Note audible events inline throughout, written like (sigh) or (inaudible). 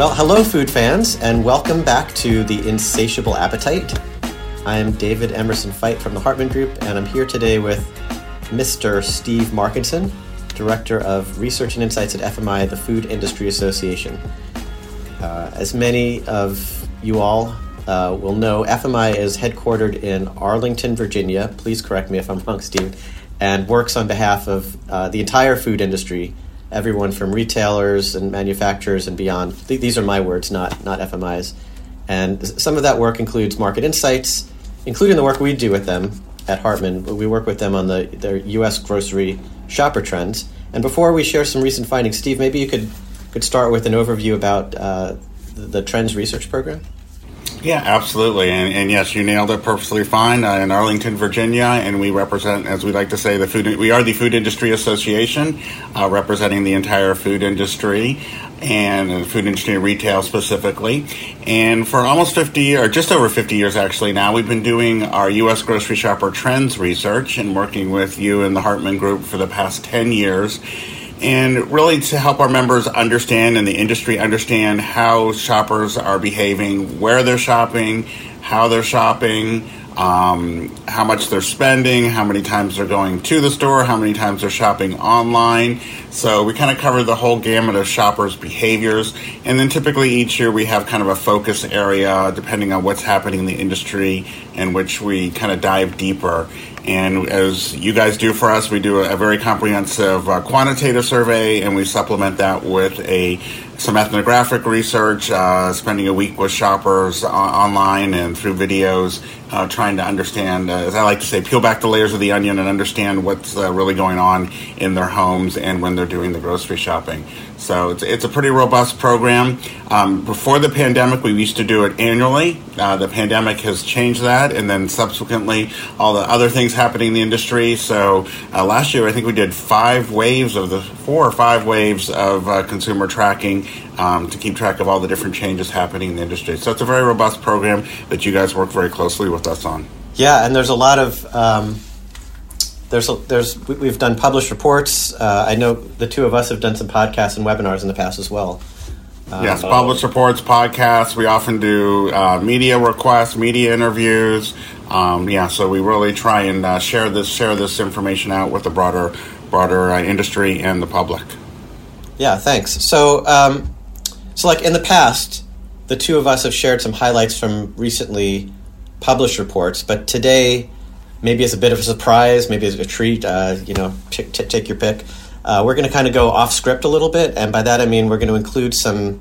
Well, hello, food fans, and welcome back to The Insatiable Appetite. I am David Emerson Feit from the Hartman Group, and I'm here today with Mr. Steve Markenson, Director of Research and Insights at FMI, the Food Industry Association. Uh, as many of you all uh, will know, FMI is headquartered in Arlington, Virginia. Please correct me if I'm wrong, Steve. And works on behalf of uh, the entire food industry, everyone from retailers and manufacturers and beyond. Th- these are my words, not not FMI's. And some of that work includes market insights, including the work we do with them at Hartman. We work with them on the their U.S. grocery shopper trends. And before we share some recent findings, Steve, maybe you could could start with an overview about uh, the, the Trends Research Program. Yeah, absolutely, and, and, yes, you nailed it perfectly fine. Uh, in Arlington, Virginia, and we represent, as we like to say, the food. We are the Food Industry Association, uh, representing the entire food industry and the food industry and retail specifically. And for almost 50 or just over 50 years actually now, we've been doing our U.S. grocery shopper trends research and working with you and the Hartman Group for the past 10 years and really to help our members understand and the industry understand how shoppers are behaving, where they're shopping, how they're shopping, um, how much they're spending, how many times they're going to the store, how many times they're shopping online. So we kind of cover the whole gamut of shoppers' behaviors. And then typically each year we have kind of a focus area depending on what's happening in the industry in which we kind of dive deeper. And as you guys do for us, we do a, very comprehensive uh, quantitative survey, and we supplement that with a some ethnographic research, uh, spending a week with shoppers online and through videos, uh, trying to understand, uh, as I like to say, peel back the layers of the onion and understand what's uh, really going on in their homes and when they're doing the grocery shopping. So it's, it's a pretty robust program. Um, before the pandemic, we used to do it annually. Uh, the pandemic has changed that, and then subsequently, all the other things happening in the industry. So uh, last year, I think we did five waves of the four or five waves of uh, consumer tracking um, to keep track of all the different changes happening in the industry. So it's a very robust program that you guys work very closely with us on. Yeah, and there's a lot of. Um there's a, there's we've done published reports. Uh, I know the two of us have done some podcasts and webinars in the past as well. Um, yes, published reports, podcasts. We often do uh, media requests, media interviews. Um, yeah, so we really try and uh, share this share this information out with the broader broader uh, industry and the public. Yeah, thanks. So, um, so like in the past, the two of us have shared some highlights from recently published reports, but today maybe as a bit of a surprise, maybe as a treat, uh, you know, t- t- take your pick. Uh, we're going to kind of go off script a little bit, and by that I mean we're going to include some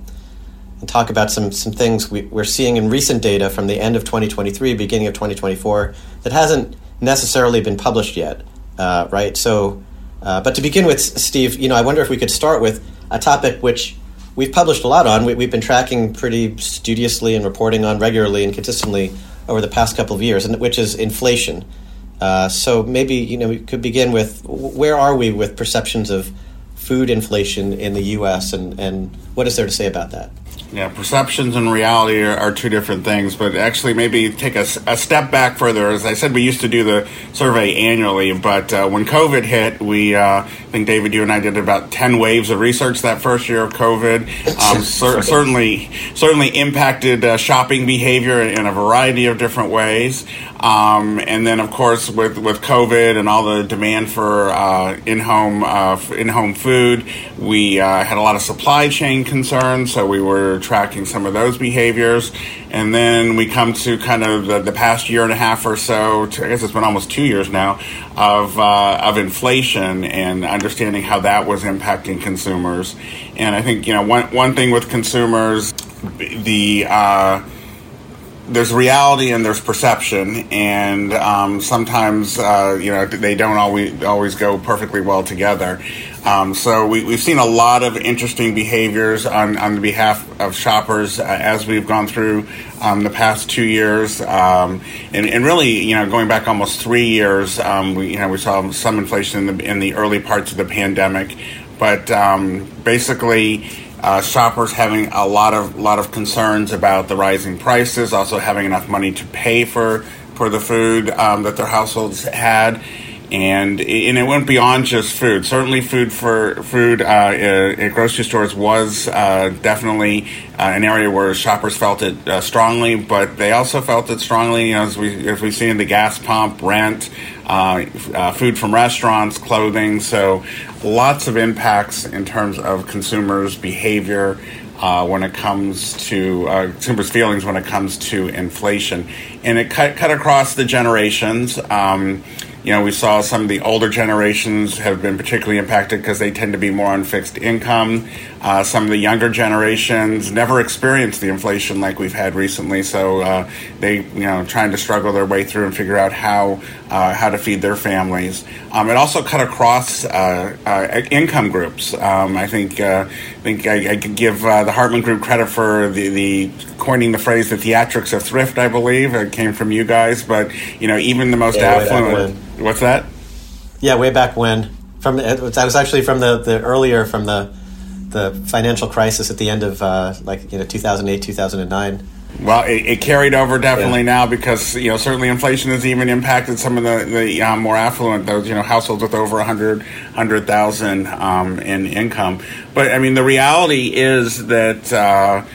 and talk about some some things we, are seeing in recent data from the end of 2023, beginning of 2024 that hasn't necessarily been published yet, uh, right? So, uh, but to begin with, Steve, you know, I wonder if we could start with a topic which we've published a lot on. We, have been tracking pretty studiously and reporting on regularly and consistently over the past couple of years, and which is inflation. Uh, so maybe you know we could begin with where are we with perceptions of food inflation in the U.S. and and what is there to say about that? Yeah, perceptions and reality are, are, two different things, but actually, maybe take a, a, step back further. As I said, we used to do the survey annually, but uh, when COVID hit, we, uh, I think, David, you and I did about 10 waves of research that first year of COVID. Um, (laughs) cer- certainly, certainly impacted uh, shopping behavior in a variety of different ways. Um, and then, of course, with, with COVID and all the demand for uh, in-home uh, in-home food, we uh, had a lot of supply chain concerns. So we were tracking some of those behaviors. And then we come to kind of the, the past year and a half or so. To, I guess it's been almost two years now of uh, of inflation and understanding how that was impacting consumers. And I think you know one one thing with consumers, the uh, there's reality and there's perception, and um, sometimes uh, you know they don't always always go perfectly well together. Um, so we, have seen a lot of interesting behaviors on, on the behalf of shoppers uh, as we've gone through um, the past two years, um, and, and, really you know going back almost three years, um, we you know we saw some inflation in the in the early parts of the pandemic, but um, basically uh, shoppers having a lot of lot of concerns about the rising prices, also having enough money to pay for for the food um, that their households had, and and it went beyond just food. Certainly, food for food uh, at grocery stores was uh, definitely uh, an area where shoppers felt it uh, strongly, but they also felt it strongly you know, as we as we see in the gas pump, rent, uh, uh, food from restaurants, clothing. So, lots of impacts in terms of consumers' behavior. when it comes to consumers' feelings when it comes to inflation, and it cut cut across the generations. Um, you know, we saw some of the older generations have been particularly impacted because they tend to be more on fixed income. Uh, some of the younger generations never experienced the inflation like we've had recently, so uh, they, you know, trying to struggle their way through and figure out how uh, how to feed their families. Um, it also cut across uh, uh, income groups. Um, I think uh, I think I, I could give the Hartman Group credit for the, the coining the phrase "the theatrics of thrift." I believe it came from you guys, but you know, even the most yeah, affluent. What's that? Yeah, way back when. From it was, I was actually from the, the earlier from the the financial crisis at the end of uh, like you know 2008 2009 well, it, it, carried over definitely yeah. now because you know certainly inflation has even impacted some of the the um, more affluent those you know households with over a hundred hundred thousand um, in income. But I mean, the reality is that. Uh,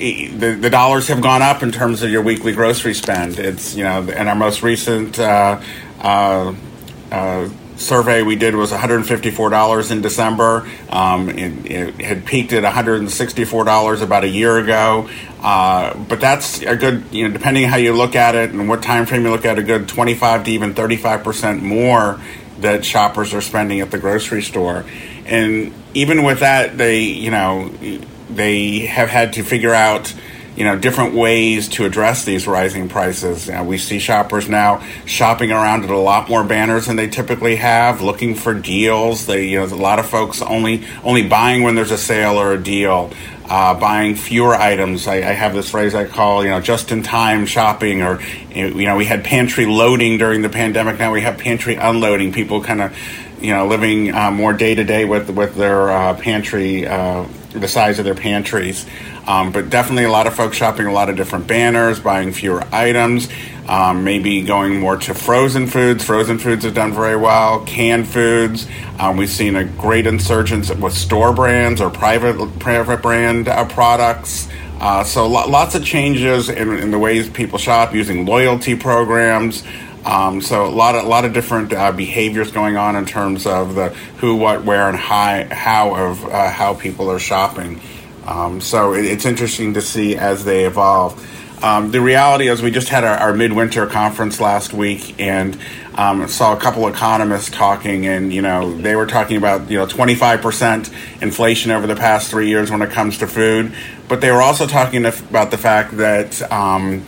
the, the dollars have gone up in terms of your weekly grocery spend. It's you know, in our most recent uh, uh, uh survey we did was $154 in December. Um, it, it, had peaked at $164 about a year ago. Uh, but that's a good, you know, depending how you look at it and what time frame you look at, a good 25 to even 35% more that shoppers are spending at the grocery store. And even with that, they, you know, they have had to figure out you know different ways to address these rising prices. You know, we see shoppers now shopping around at a lot more banners than they typically have, looking for deals. They you know a lot of folks only only buying when there's a sale or a deal. Uh, buying fewer items. I, I, have this phrase I call, you know, just-in-time shopping, or you know, we had pantry loading during the pandemic. Now we have pantry unloading. People kind of, you know, living uh, more day to day with with their uh, pantry, uh, the size of their pantries. Um, but definitely a lot of folks shopping a lot of different banners, buying fewer items, um, maybe going more to frozen foods. Frozen foods have done very well. Canned foods, um, we've seen a great insurgence with store brands or private private brand uh, products. Uh, so lo- lots of changes in, in, the ways people shop using loyalty programs. Um, so a lot of a lot of different uh, behaviors going on in terms of the who, what, where, and how, how of uh, how people are shopping. Um, so it, it's interesting to see as they evolve. Um, the reality is, we just had our, our midwinter conference last week and um, saw a couple economists talking, and you know they were talking about you know 25 percent inflation over the past three years when it comes to food, but they were also talking about the fact that. Um,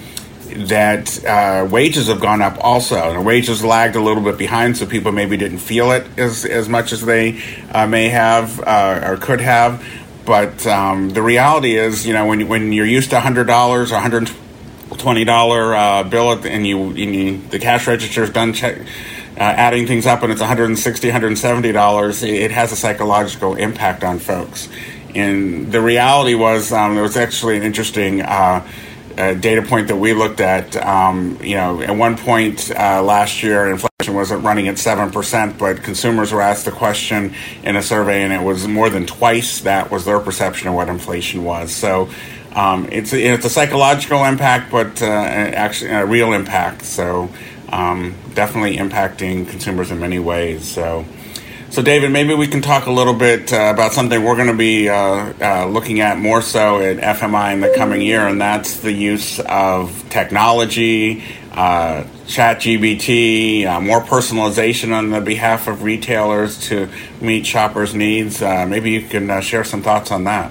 that uh, wages have gone up also, and wages lagged a little bit behind, so people maybe didn't feel it as as much as they uh, may have uh, or could have. But um, the reality is, you know, when when you're used to hundred dollars or hundred twenty dollar uh, bill and you, you, the cash register is done check, uh, adding things up and it's 160 170 dollars it has a psychological impact on folks. And the reality was um, there was actually an interesting uh, uh, data point that we looked at um, you know at one point uh, last year inflation wasn't running at 7%, but consumers were asked the question in a survey, and it was more than twice that was their perception of what inflation was. So um, it's, a, it's a psychological impact, but uh, actually a real impact. So um, definitely impacting consumers in many ways. So. So, David, maybe we can talk a little bit uh, about something we're going to be uh, uh, looking at more so at FMI in the coming year, and that's the use of technology uh, ChatGPT, uh, more personalization on the behalf of retailers to meet shoppers' needs. Uh, maybe you can uh, share some thoughts on that.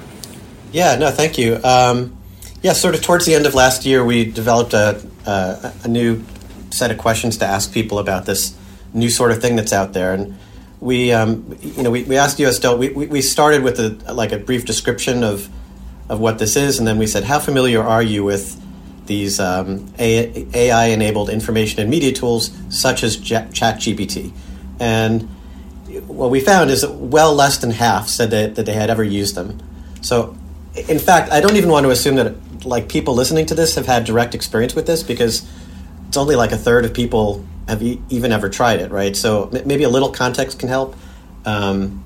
Yeah, no, thank you. Um, yeah, sort of towards the end of last year, we developed a, a, a new set of questions to ask people about this new sort of thing that's out there, and we, um, you know, we, we asked US. We, we started with a like a brief description of of what this is, and then we said, how familiar are you with these um, AI enabled information and media tools such as ChatGPT. And what we found is that well less than half said that, that they had ever used them. So, in fact, I don't even want to assume that like people listening to this have had direct experience with this because it's only like a third of people have e- even ever tried it, right? So maybe a little context can help. Um,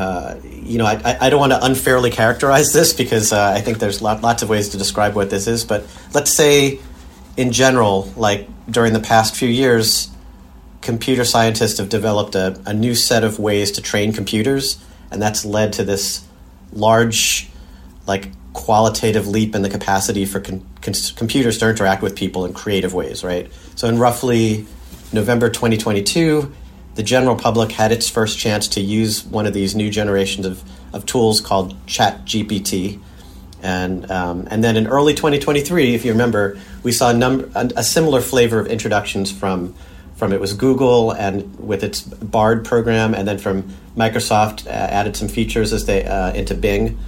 uh, you know, I, I don't want to unfairly characterize this because uh, I think there's lot, lots of ways to describe what this is. But let's say, in general, like during the past few years, computer scientists have developed a, a new set of ways to train computers, and that's led to this large, like qualitative leap in the capacity for con- con- computers to interact with people in creative ways, right? So in roughly November 2022, the general public had its first chance to use one of these new generations of, of tools called ChatGPT. And, um, and then in early 2023, if you remember, we saw a, number, a, a similar flavor of introductions from, from it was Google and with its Bard program, and then from Microsoft uh, added some features as they uh, into Bing.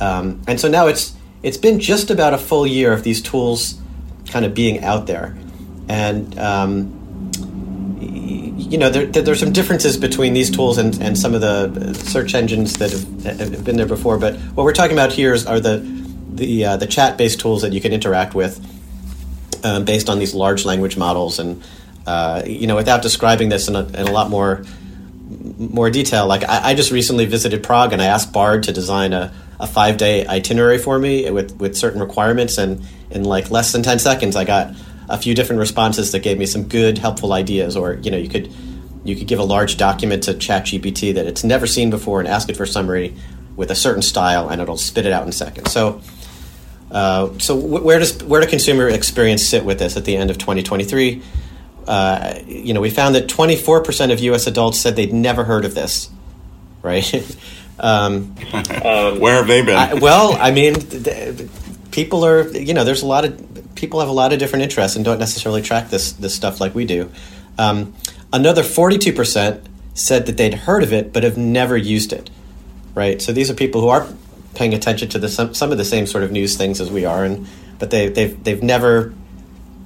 Um, and so now it's it's been just about a full year of these tools kind of being out there, and um, you know there, there's some differences between these tools and, and some of the search engines that have, have been there before. But what we're talking about here is, are the the uh, the chat based tools that you can interact with um, based on these large language models and uh, you know without describing this in a, in a lot more more detail like I, I, just recently visited prague and i asked bard to design a, a five day itinerary for me with, with certain requirements and in like less than 10 seconds i got a few different responses that gave me some good helpful ideas or you know you could you could give a large document to ChatGPT that it's never seen before and ask it for a summary with a certain style and it'll spit it out in seconds. So uh, so where does where do consumer experience sit with this at the end of 2023 uh, you know we found that 24% of us adults said they'd never heard of this right? (laughs) Um, where have they been? I, well i mean th- people are you know there's a lot of people have a lot of different interests and don't necessarily track this this stuff like we do. Um, another forty two percent said that they'd heard of it but have never used it. Right, so these are people who are paying attention to the, some some of the same sort of news things as we are, and but they they've they've never,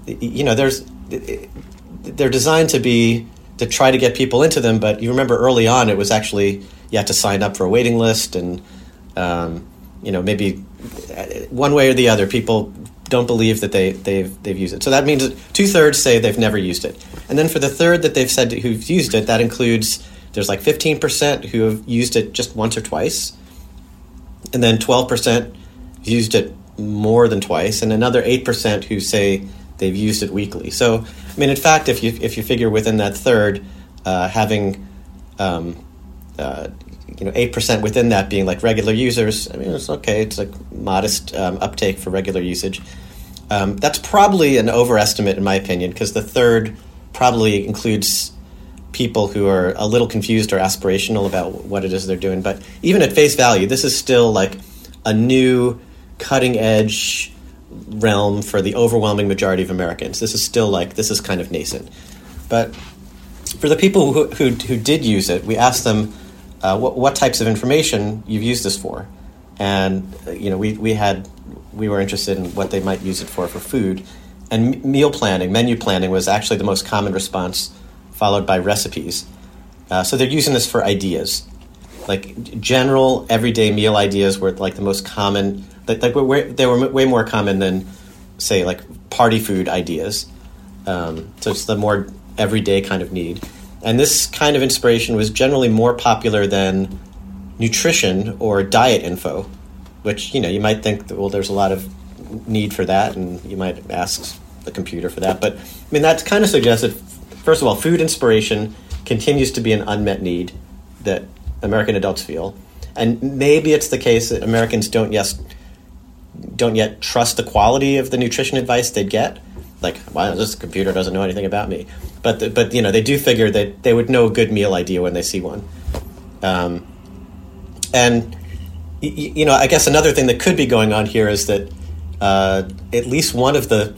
you know, there's they're designed to be to try to get people into them. But you remember early on, it was actually you had to sign up for a waiting list, and um, you know maybe one way or the other, people don't believe that they, they've, they've used it. So that means two thirds say they've never used it. And then for the third that they've said who've used it, that includes there's like 15% who have used it just once or twice, and then 12% used it more than twice, and another 8% who say they've used it weekly. So, I mean, in fact, if you, if you figure within that third, uh, having um, uh, you know, eight percent within that being like regular users. I mean, it's okay. It's like modest um, uptake for regular usage. Um, that's probably an overestimate, in my opinion, because the third probably includes people who are a little confused or aspirational about what it is they're doing. But even at face value, this is still like a new, cutting edge realm for the overwhelming majority of Americans. This is still like this is kind of nascent. But for the people who, who, who did use it, we asked them uh, what, what types of information you've used this for. And uh, you know, we, we had we were interested in what they might use it for for food, and m- meal planning, menu planning was actually the most common response, followed by recipes. Uh, so they're using this for ideas, like general everyday meal ideas were like the most common. Like, like they were way more common than, say, like party food ideas. Um, so it's the more everyday kind of need. And this kind of inspiration was generally more popular than nutrition or diet info, which, you know, you might think, that, well, there's a lot of need for that, and you might ask the computer for that. But, I mean, that kind of suggests that, first of all, food inspiration continues to be an unmet need that American adults feel. And maybe it's the case that Americans don't yet, don't yet trust the quality of the nutrition advice they get like wow this computer doesn't know anything about me but the, but you know they do figure that they would know a good meal idea when they see one. Um, and y- you know i guess another thing that could be going on here is that uh, at least one of the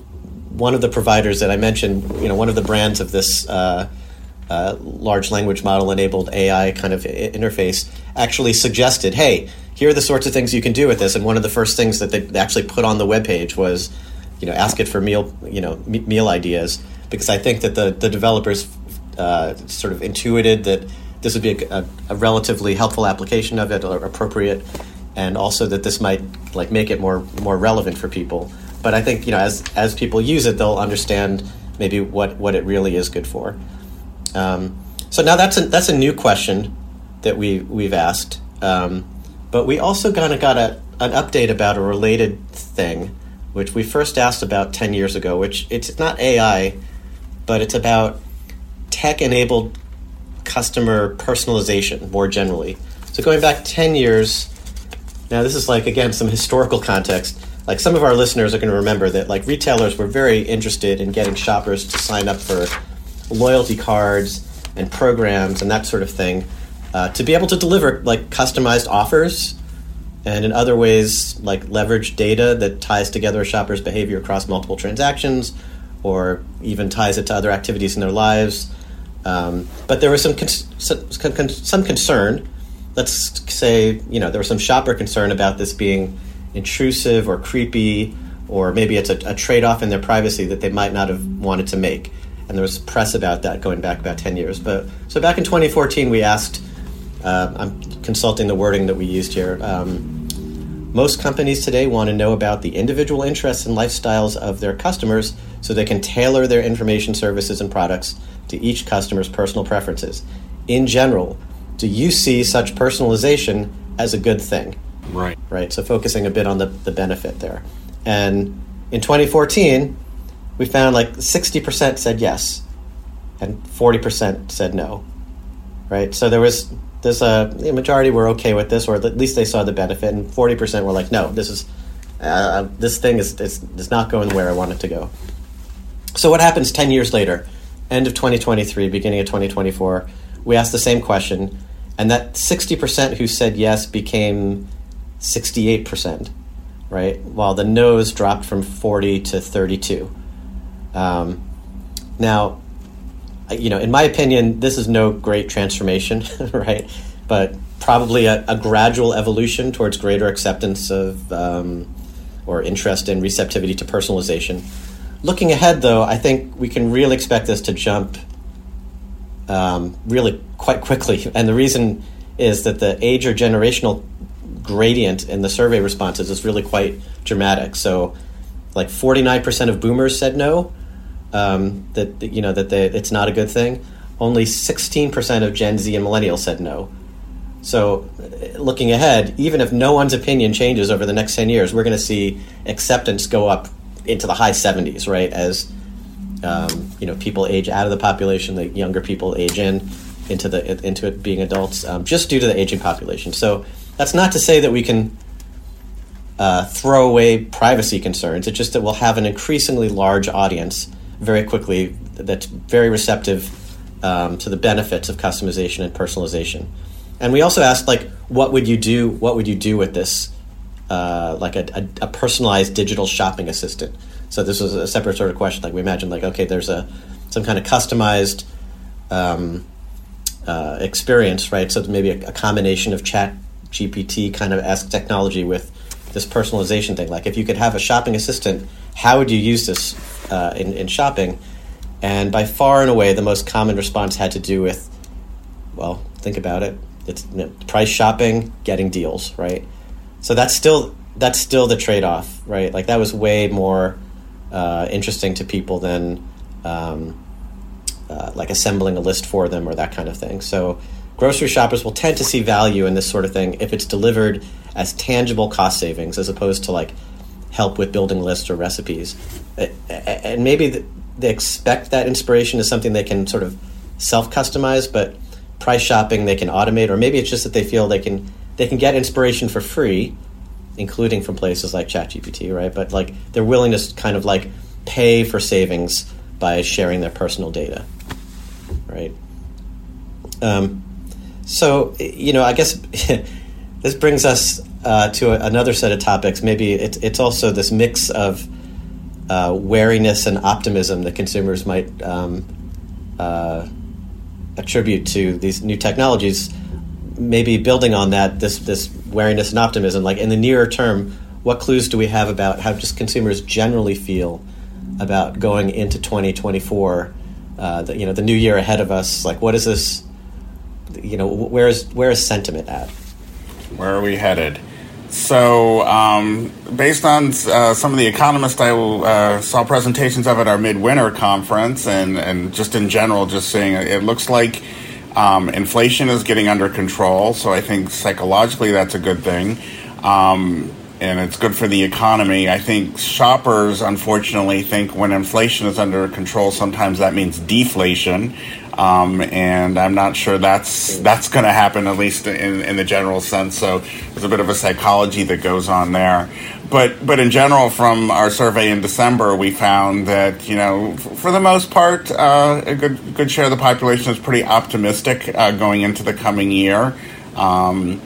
one of the providers that i mentioned you know one of the brands of this uh, uh, large language model enabled ai kind of interface actually suggested hey here are the sorts of things you can do with this. And one of the first things that they actually put on the web page was you know ask it for meal you know meal ideas because I think that the the developers uh, sort of intuited that this would be a, a, relatively helpful application of it or appropriate, and also that this might like make it more more relevant for people. But I think you know as as people use it, they'll understand maybe what, what it really is good for. Um, so now that's a, that's a new question that we, we've asked. Um, but we also kind of got a, an update about a related thing, which we first asked about 10 years ago, which it's not AI, but it's about tech enabled customer personalization more generally. So going back 10 years, now this is like, again, some historical context. Like some of our listeners are going to remember that like retailers were very interested in getting shoppers to sign up for loyalty cards and programs and that sort of thing uh, to be able to deliver like customized offers and in other ways like leverage data that ties together a shopper's behavior across multiple transactions or even ties it to other activities in their lives. Um, but there was some some, some concern. Let's say you know there was some shopper concern about this being intrusive or creepy or maybe it's a, a trade-off in their privacy that they might not have wanted to make. And there was press about that going back about 10 years. But so back in 2014 we asked uh, I'm consulting the wording that we used here. Um, most companies today want to know about the individual interests and lifestyles of their customers so they can tailor their information services and products to each customer's personal preferences. In general, do you see such personalization as a good thing? Right. Right. So focusing a bit on the, the benefit there. And in 2014, we found like 60% said yes and 40% said no. Right. So there was there's a the majority were okay with this, or at least they saw the benefit, and forty percent were like, no, this is uh, this thing is, is is not going where I want it to go. So what happens ten years later, end of 2023, beginning of 2024? We asked the same question, and that sixty percent who said yes became sixty-eight percent, right? While the no's dropped from forty to thirty-two. Um, now, you know, in my opinion, this is no great transformation, (laughs) right? But probably a, a, gradual evolution towards greater acceptance of um, or interest in receptivity to personalization. Looking ahead, though, I think we can really expect this to jump um, really quite quickly. (laughs) And the reason is that the age or generational gradient in the survey responses is really quite dramatic. So, like 49% of boomers said no, um, that you know that they, it's not a good thing. Only 16% of Gen Z and millennials said no. So, uh, looking ahead, even if no one's opinion changes over the next 10 years, we're going to see acceptance go up into the high 70s, right? As um, you know, people age out of the population, the younger people age in into the into it being adults, um, just due to the aging population. So that's not to say that we can uh, throw away privacy concerns. It's just that we'll have an increasingly large audience very quickly that's very receptive um, to the benefits of customization and personalization. And we also asked, like, what would you do? What would you do with this, uh, like a, a, a, personalized digital shopping assistant? So this was a separate sort of question. Like we imagined, like, okay, there's a some kind of customized um, uh, experience, right? So maybe a, a combination of Chat GPT kind of esque technology with this personalization thing. Like, if you could have a shopping assistant, how would you use this uh, in, in shopping. And by far and away, the most common response had to do with, well, think about it. It's you know, price shopping, getting deals, right? So that's still that's still the trade off, right? Like that was way more uh, interesting to people than um, uh, like assembling a list for them or that kind of thing. So grocery shoppers will tend to see value in this sort of thing if it's delivered as tangible cost savings as opposed to like help with building lists or recipes. And maybe they expect that inspiration is something they can sort of self customize, but price shopping they can automate, or maybe it's just that they feel they can they can get inspiration for free, including from places like ChatGPT, right? But like they're willing to kind of like pay for savings by sharing their personal data, right? Um, so you know, I guess (laughs) this brings us uh, to a, another set of topics. Maybe it's it's also this mix of uh, wariness and optimism that consumers might um, uh, attribute to these new technologies. Maybe building on that, this this wariness and optimism, like in the nearer term, what clues do we have about how just consumers generally feel about going into 2024? Uh, the, you know, the new year ahead of us. Like, what is this? You know, where is where is sentiment at? Where are we headed? So, um, based on uh, some of the economists I uh, saw presentations of at our midwinter conference, and, and just in general, just saying it looks like um, inflation is getting under control. So, I think psychologically that's a good thing. Um, and it's good for the economy. I think shoppers, unfortunately, think when inflation is under control, sometimes that means deflation. Um, and I'm not sure that's that's going to happen, at least in, in the general sense. So there's a bit of a psychology that goes on there. But but in general, from our survey in December, we found that you know for the most part, uh, a good good share of the population is pretty optimistic uh, going into the coming year. Um,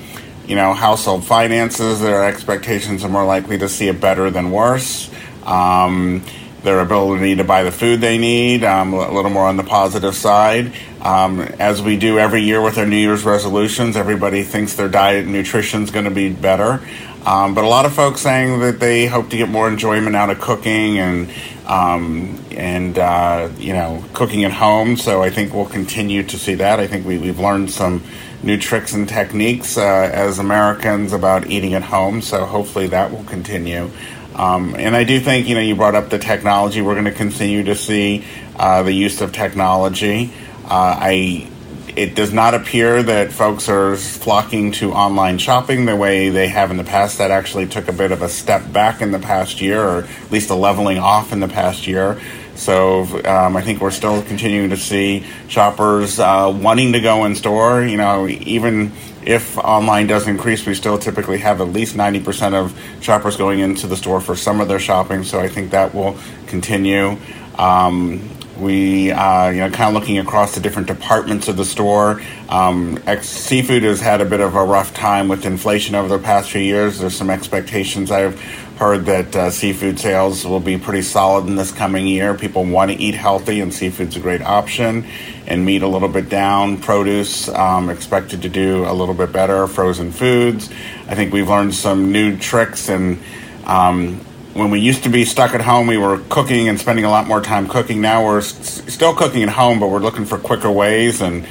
you know, household finances, their expectations are more likely to see it better than worse. Um, their ability to buy the food they need, um, a little more on the positive side. Um, as we do every year with our New Year's resolutions, everybody thinks their diet and nutrition is going to be better. Um, but a lot of folks saying that they hope to get more enjoyment out of cooking and um, and uh, you know cooking at home. So I think we'll continue to see that. I think we, we've learned some new tricks and techniques uh, as Americans about eating at home. So hopefully that will continue. Um, and I do think, you know, you brought up the technology. We're going to continue to see uh, the use of technology. Uh, I, it does not appear that folks are flocking to online shopping the way they have in the past. That actually took a bit of a step back in the past year, or at least a leveling off in the past year. So um, I think we're still continuing to see shoppers uh, wanting to go in store. You know, even if online does increase, we still typically have at least 90% of shoppers going into the store for some of their shopping. So I think that will continue. Um, we, uh, you know, kind of looking across the different departments of the store. Um, ex- seafood has had a bit of a rough time with inflation over the past few years. There's some expectations I've heard that uh, seafood sales will be pretty solid in this coming year. People want to eat healthy, and seafood's a great option. And meat a little bit down. Produce um, expected to do a little bit better. Frozen foods. I think we've learned some new tricks and. Um, when we used to be stuck at home, we were cooking and spending a lot more time cooking. Now we're s- still cooking at home, but we're looking for quicker ways. And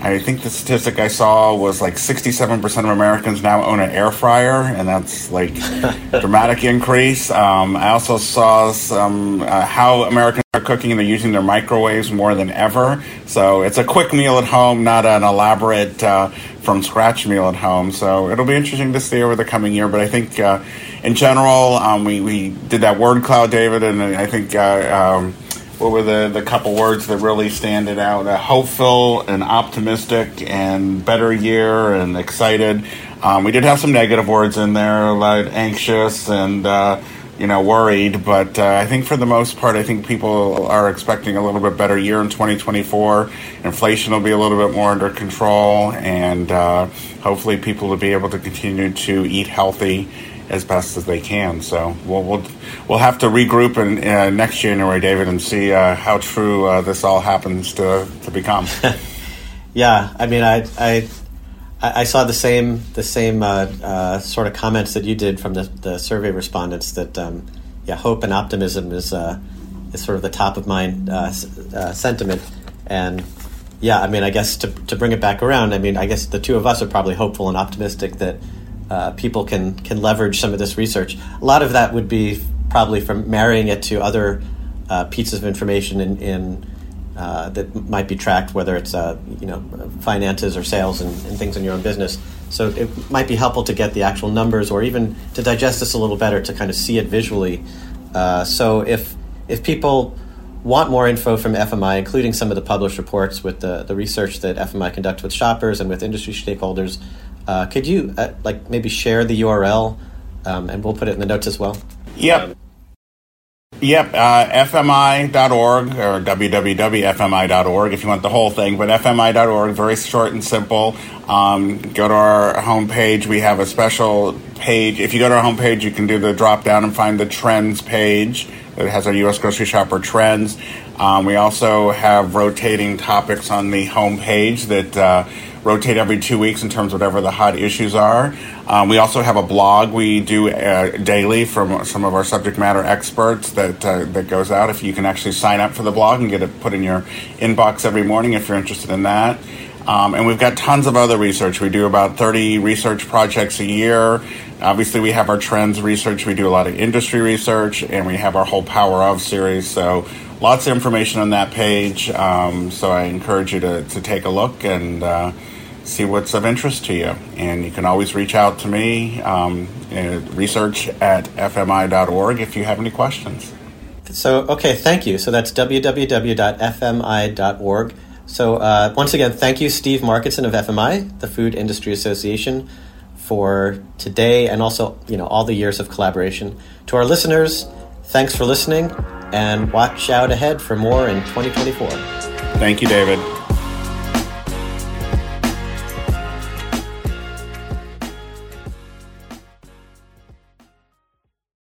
I think the statistic I saw was like 67% of Americans now own an air fryer, and that's like (laughs) dramatic increase. Um, I also saw some uh, how Americans are cooking and they're using their microwaves more than ever. So it's a quick meal at home, not an elaborate uh, from scratch meal at home. So it'll be interesting to see over the coming year. But I think uh, in general, um, we, we did that word cloud, David, and I think. Uh, um, what were the, the couple words that really stand it out? Uh, hopeful and optimistic and better year and excited. Um, we did have some negative words in there, like anxious and uh, you know worried. But uh, I think for the most part, I think people are expecting a little bit better year in 2024. Inflation will be a little bit more under control, and uh, hopefully people will be able to continue to eat healthy as best as they can. So we'll we'll, we'll have to regroup in uh, next January, David, and see uh, how true uh, this all happens to to become. (laughs) yeah, I mean, I I I saw the same the same uh, uh, sort of comments that you did from the, the survey respondents that um, yeah, hope and optimism is uh, is sort of the top of mind sentiment and. Yeah, I mean, I guess to, to bring it back around, I mean, I guess the two of us are probably hopeful and optimistic that uh, people can can leverage some of this research. A lot of that would be probably from marrying it to other uh, pieces of information in, in uh, that might be tracked, whether it's uh, you know finances or sales and, and, things in your own business. So it might be helpful to get the actual numbers, or even to digest this a little better to kind of see it visually. Uh, so if if people want more info from FMI, including some of the published reports with the, the research that FMI conducts with shoppers and with industry stakeholders, uh, could you uh, like maybe share the URL, um, and we'll put it in the notes as well. Yep. Yep, uh, fmi.org or www.fmi.org if you want the whole thing, but fmi.org, very short and simple. Um, go to our homepage. We have a special page. If you go to our homepage, you can do the drop down and find the trends page that has our U.S. grocery shopper trends. Um, we also have rotating topics on the homepage that uh, rotate every two weeks in terms of whatever the hot issues are. Um, we also have a blog we do uh, daily from some of our subject matter experts that uh, that goes out. If you can actually sign up for the blog and get it put in your inbox every morning, if you're interested in that. Um, and we've got tons of other research. We do about 30 research projects a year. Obviously, we have our trends research. We do a lot of industry research, and we have our whole Power of series. So, lots of information on that page. Um, so, I encourage you to, to take a look and uh, see what's of interest to you. And you can always reach out to me, um, research at fmi.org, if you have any questions. So, okay, thank you. So, that's www.fmi.org. So, uh, once again, thank you, Steve Markenson of FMI, the Food Industry Association, for today and also, you know, all the years of collaboration. To our listeners, thanks for listening and watch out ahead for more in 2024. Thank you, David.